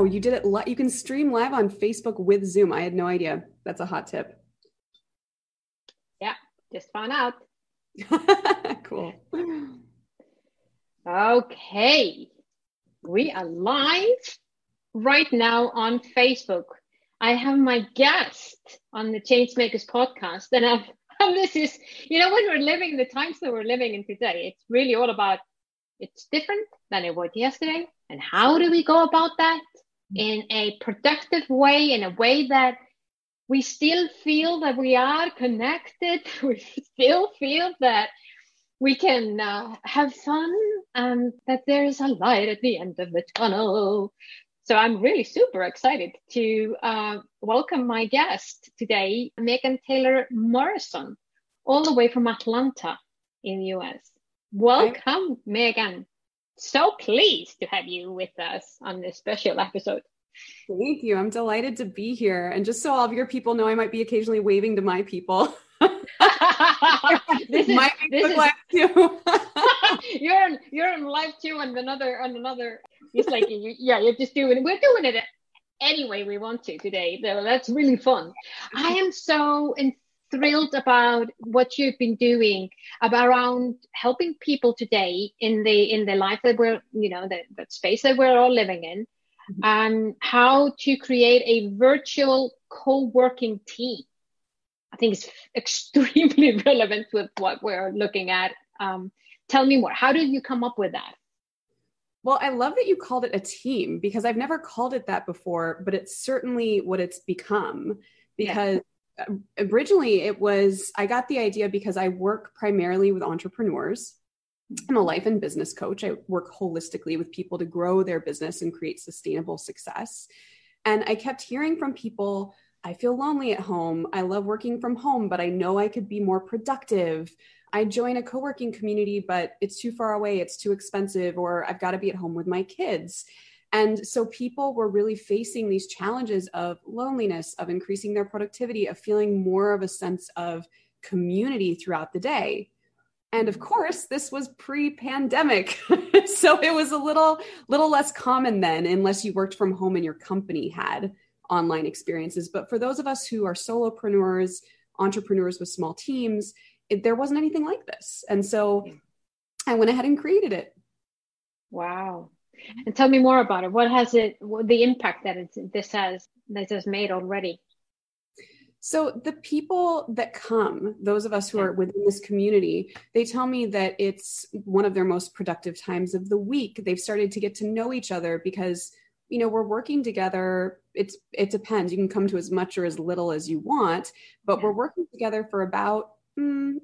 Oh, you did it. Li- you can stream live on Facebook with Zoom. I had no idea. That's a hot tip. Yeah, just found out. cool. Okay, we are live right now on Facebook. I have my guest on the Changemakers podcast, and, I've, and this is, you know, when we're living the times that we're living in today, it's really all about it's different than it was yesterday, and how do we go about that? In a productive way, in a way that we still feel that we are connected, we still feel that we can uh, have fun and that there is a light at the end of the tunnel. So I'm really super excited to uh, welcome my guest today, Megan Taylor Morrison, all the way from Atlanta in the US. Welcome, Megan so pleased to have you with us on this special episode. Thank you. I'm delighted to be here. And just so all of your people know, I might be occasionally waving to my people. this is, my this is, live too. you're on, you're on live too, and another on another. It's like you, yeah, you're just doing. We're doing it any way we want to today. That's really fun. I am so thrilled about what you've been doing about around helping people today in the in the life that we're you know the, the space that we're all living in mm-hmm. and how to create a virtual co-working team. I think it's extremely relevant with what we're looking at. Um, tell me more. How did you come up with that? Well, I love that you called it a team because I've never called it that before, but it's certainly what it's become because originally it was i got the idea because i work primarily with entrepreneurs. I'm a life and business coach. I work holistically with people to grow their business and create sustainable success. And i kept hearing from people i feel lonely at home. I love working from home but i know i could be more productive. I join a co-working community but it's too far away. It's too expensive or i've got to be at home with my kids and so people were really facing these challenges of loneliness, of increasing their productivity, of feeling more of a sense of community throughout the day. And of course, this was pre-pandemic. so it was a little little less common then unless you worked from home and your company had online experiences. But for those of us who are solopreneurs, entrepreneurs with small teams, it, there wasn't anything like this. And so I went ahead and created it. Wow. And tell me more about it. What has it, what, the impact that it's, this has, this has made already? So the people that come, those of us who are within this community, they tell me that it's one of their most productive times of the week. They've started to get to know each other because you know we're working together it's it depends you can come to as much or as little as you want but yeah. we're working together for about mm,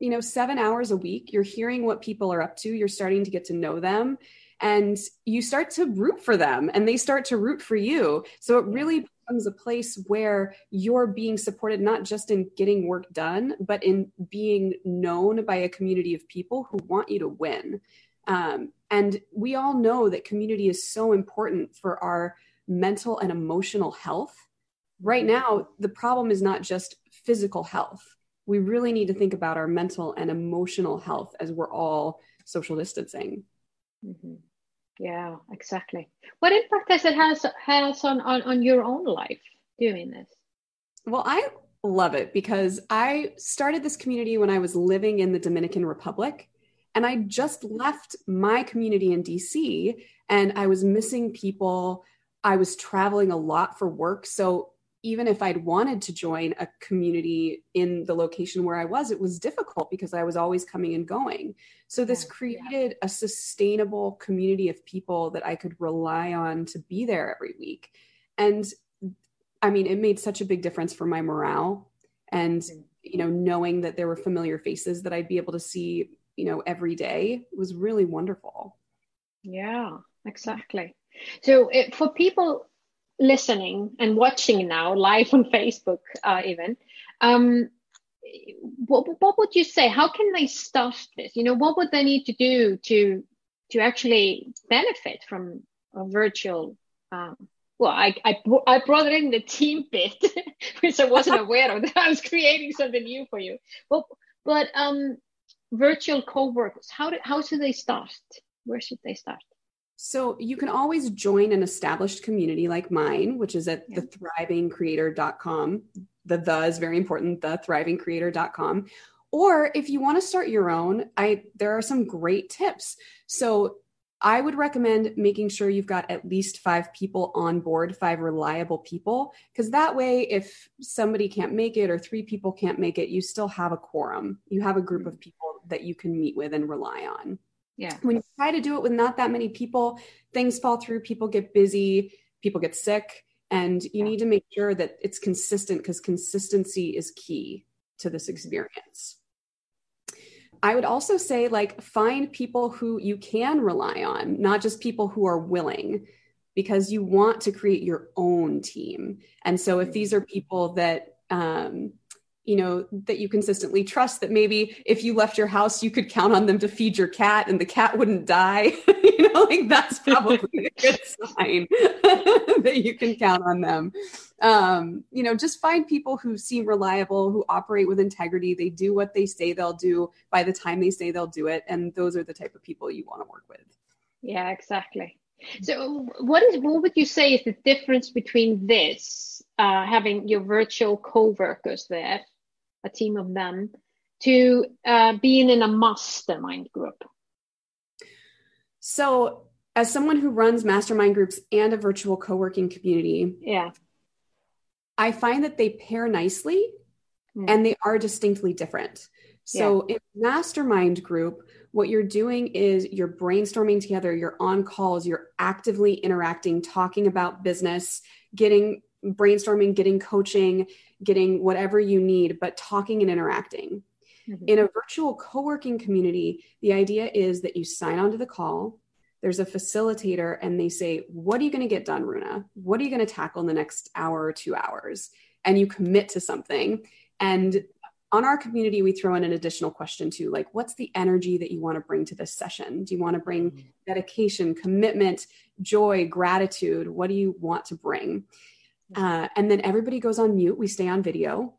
you know 7 hours a week you're hearing what people are up to you're starting to get to know them and you start to root for them and they start to root for you. So it really becomes a place where you're being supported not just in getting work done, but in being known by a community of people who want you to win. Um, and we all know that community is so important for our mental and emotional health. Right now, the problem is not just physical health. We really need to think about our mental and emotional health as we're all social distancing. Mm-hmm. Yeah, exactly. What impact does it has has on, on on your own life doing this? Well, I love it because I started this community when I was living in the Dominican Republic and I just left my community in DC and I was missing people. I was traveling a lot for work, so even if I'd wanted to join a community in the location where I was, it was difficult because I was always coming and going. So this created yeah. a sustainable community of people that I could rely on to be there every week. And I mean, it made such a big difference for my morale and mm-hmm. you know, knowing that there were familiar faces that I'd be able to see, you know, every day was really wonderful. Yeah, exactly. So it, for people listening and watching now live on Facebook, uh, even, um, what, what would you say? How can they start this? You know, what would they need to do to to actually benefit from a virtual? Um, well, I, I I brought it in the team bit, which I wasn't aware of. That I was creating something new for you. Well, but um, virtual co-workers, how do how should they start? Where should they start? So you can always join an established community like mine, which is at yeah. thethrivingcreator.com. The the is very important, thethrivingcreator.com. Or if you want to start your own, I there are some great tips. So I would recommend making sure you've got at least five people on board, five reliable people, because that way, if somebody can't make it or three people can't make it, you still have a quorum. You have a group mm-hmm. of people that you can meet with and rely on. Yeah. When you try to do it with not that many people, things fall through, people get busy, people get sick, and you yeah. need to make sure that it's consistent because consistency is key to this experience. I would also say, like, find people who you can rely on, not just people who are willing, because you want to create your own team. And so, if these are people that, um, you know that you consistently trust that maybe if you left your house you could count on them to feed your cat and the cat wouldn't die. You know like that's probably a good sign that you can count on them. Um, you know just find people who seem reliable who operate with integrity. They do what they say they'll do. By the time they say they'll do it and those are the type of people you want to work with. Yeah exactly. So what is what would you say is the difference between this uh, having your virtual co-workers there a team of them, to uh, being in a mastermind group? So, as someone who runs mastermind groups and a virtual co working community, yeah, I find that they pair nicely mm. and they are distinctly different. So, yeah. in mastermind group, what you're doing is you're brainstorming together, you're on calls, you're actively interacting, talking about business, getting brainstorming, getting coaching, getting whatever you need, but talking and interacting. Mm-hmm. In a virtual co working community, the idea is that you sign on to the call, there's a facilitator, and they say, What are you going to get done, Runa? What are you going to tackle in the next hour or two hours? And you commit to something. And on our community, we throw in an additional question too, like what's the energy that you want to bring to this session? Do you want to bring mm-hmm. dedication, commitment, joy, gratitude? What do you want to bring? Uh, and then everybody goes on mute. We stay on video.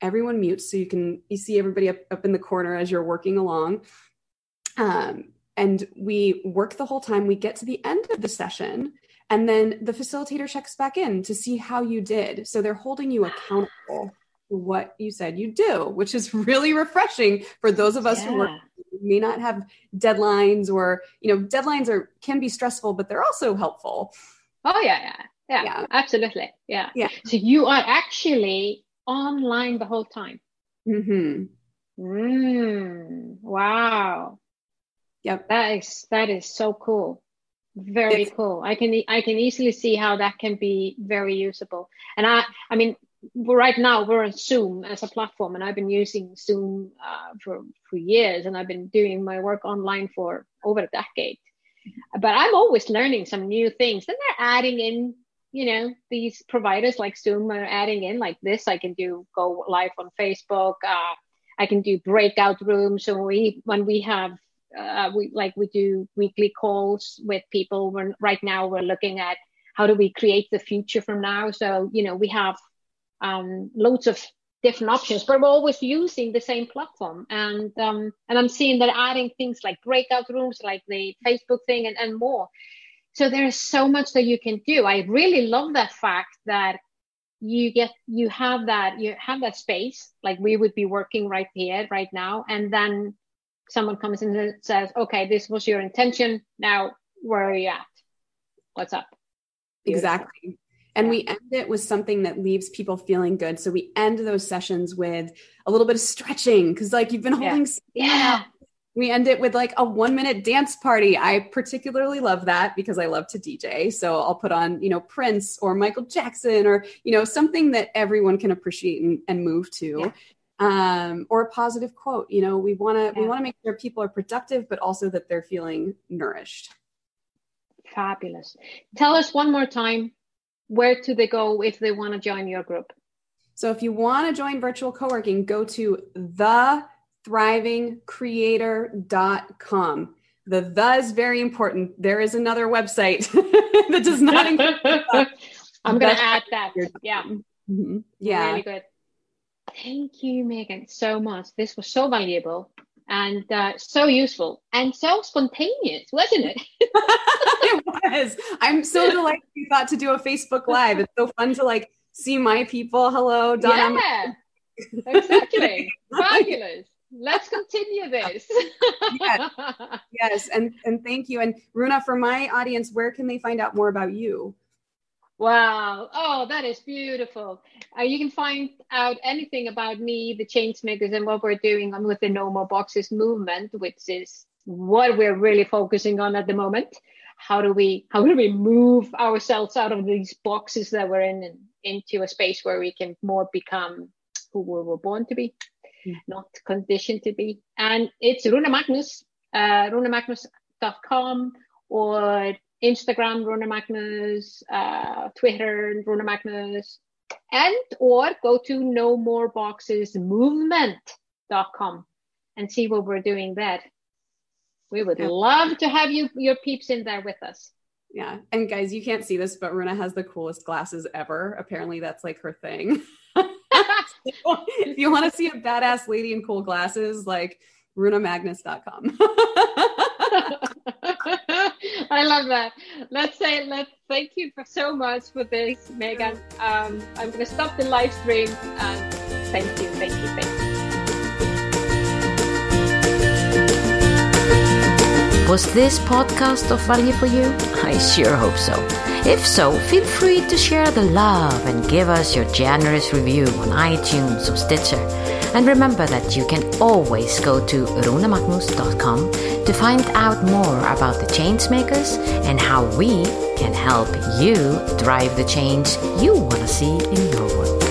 Everyone mutes so you can you see everybody up, up in the corner as you're working along. Um, and we work the whole time. We get to the end of the session, and then the facilitator checks back in to see how you did. So they're holding you accountable for what you said you do, which is really refreshing for those of us yeah. who work may not have deadlines or you know deadlines are can be stressful but they're also helpful oh yeah yeah yeah, yeah, absolutely. Yeah. Yeah. So you are actually online the whole time. Mm-hmm. Mm, wow. Yep. That is that is so cool. Very it's, cool. I can I can easily see how that can be very usable. And I I mean right now we're on Zoom as a platform, and I've been using Zoom uh, for for years, and I've been doing my work online for over a decade. But I'm always learning some new things. Then they're adding in you know these providers like zoom are adding in like this. I can do go live on facebook uh, i can do breakout rooms. So we when we have uh, we like we do weekly calls with people when right now we're looking at how do we create the future from now. So you know we have um, loads of different options but we're always using the same platform. And um, and i'm seeing that adding things like breakout rooms like the facebook thing and, and more so there's so much that you can do. I really love that fact that you get you have that you have that space. Like we would be working right here right now. And then someone comes in and says okay this was your intention. Now where are you at? What's up? Exactly. And yeah. we end it with something that leaves people feeling good. So we end those sessions with a little bit of stretching because like you've been holding yeah. yeah we end it with like a one minute dance party. I particularly love that because I love to DJ. So I'll put on, you know, Prince or Michael Jackson or, you know, something that everyone can appreciate and, and move to. Yeah. Um, or a positive quote. You know, we want to yeah. we want to make sure people are productive, but also that they're feeling nourished. Fabulous. Tell us one more time where do they go if they want to join your group? So if you want to join virtual co-working, go to thethrivingcreator.com. The the is very important. There is another website that does not include I'm going to add that. Yeah. Mm-hmm. Yeah. Really good. Thank you, Megan, so much. This was so valuable and uh, so useful and so spontaneous, wasn't it? it was. I'm so delighted you thought to do a Facebook Live. It's so fun to like see my people. Hello, Donna. Yeah, exactly. Fabulous. Let's continue this. yes. yes, and and thank you. And Runa, for my audience, where can they find out more about you? Wow. Oh, that is beautiful. Uh, you can find out anything about me, the Changemakers, and what we're doing on with the No More Boxes movement, which is what we're really focusing on at the moment. How do we how do we move ourselves out of these boxes that we're in and into a space where we can more become who we were born to be. Not conditioned to be. And it's Runa Magnus, uh, runamagnus.com or Instagram, Runa Magnus, uh, Twitter, Runa Magnus, and or go to no more boxes movement.com and see what we're doing there. We would yeah. love to have you, your peeps in there with us. Yeah. And guys, you can't see this, but Runa has the coolest glasses ever. Apparently, that's like her thing. if you want to see a badass lady in cool glasses, like runamagnus.com. I love that. Let's say let's thank you for so much for this, Megan. Um, I'm gonna stop the live stream and thank you, thank you, thank you. Was this podcast of value for you? I sure hope so. If so, feel free to share the love and give us your generous review on iTunes or Stitcher. And remember that you can always go to runamagnus.com to find out more about the Changemakers and how we can help you drive the change you want to see in your world.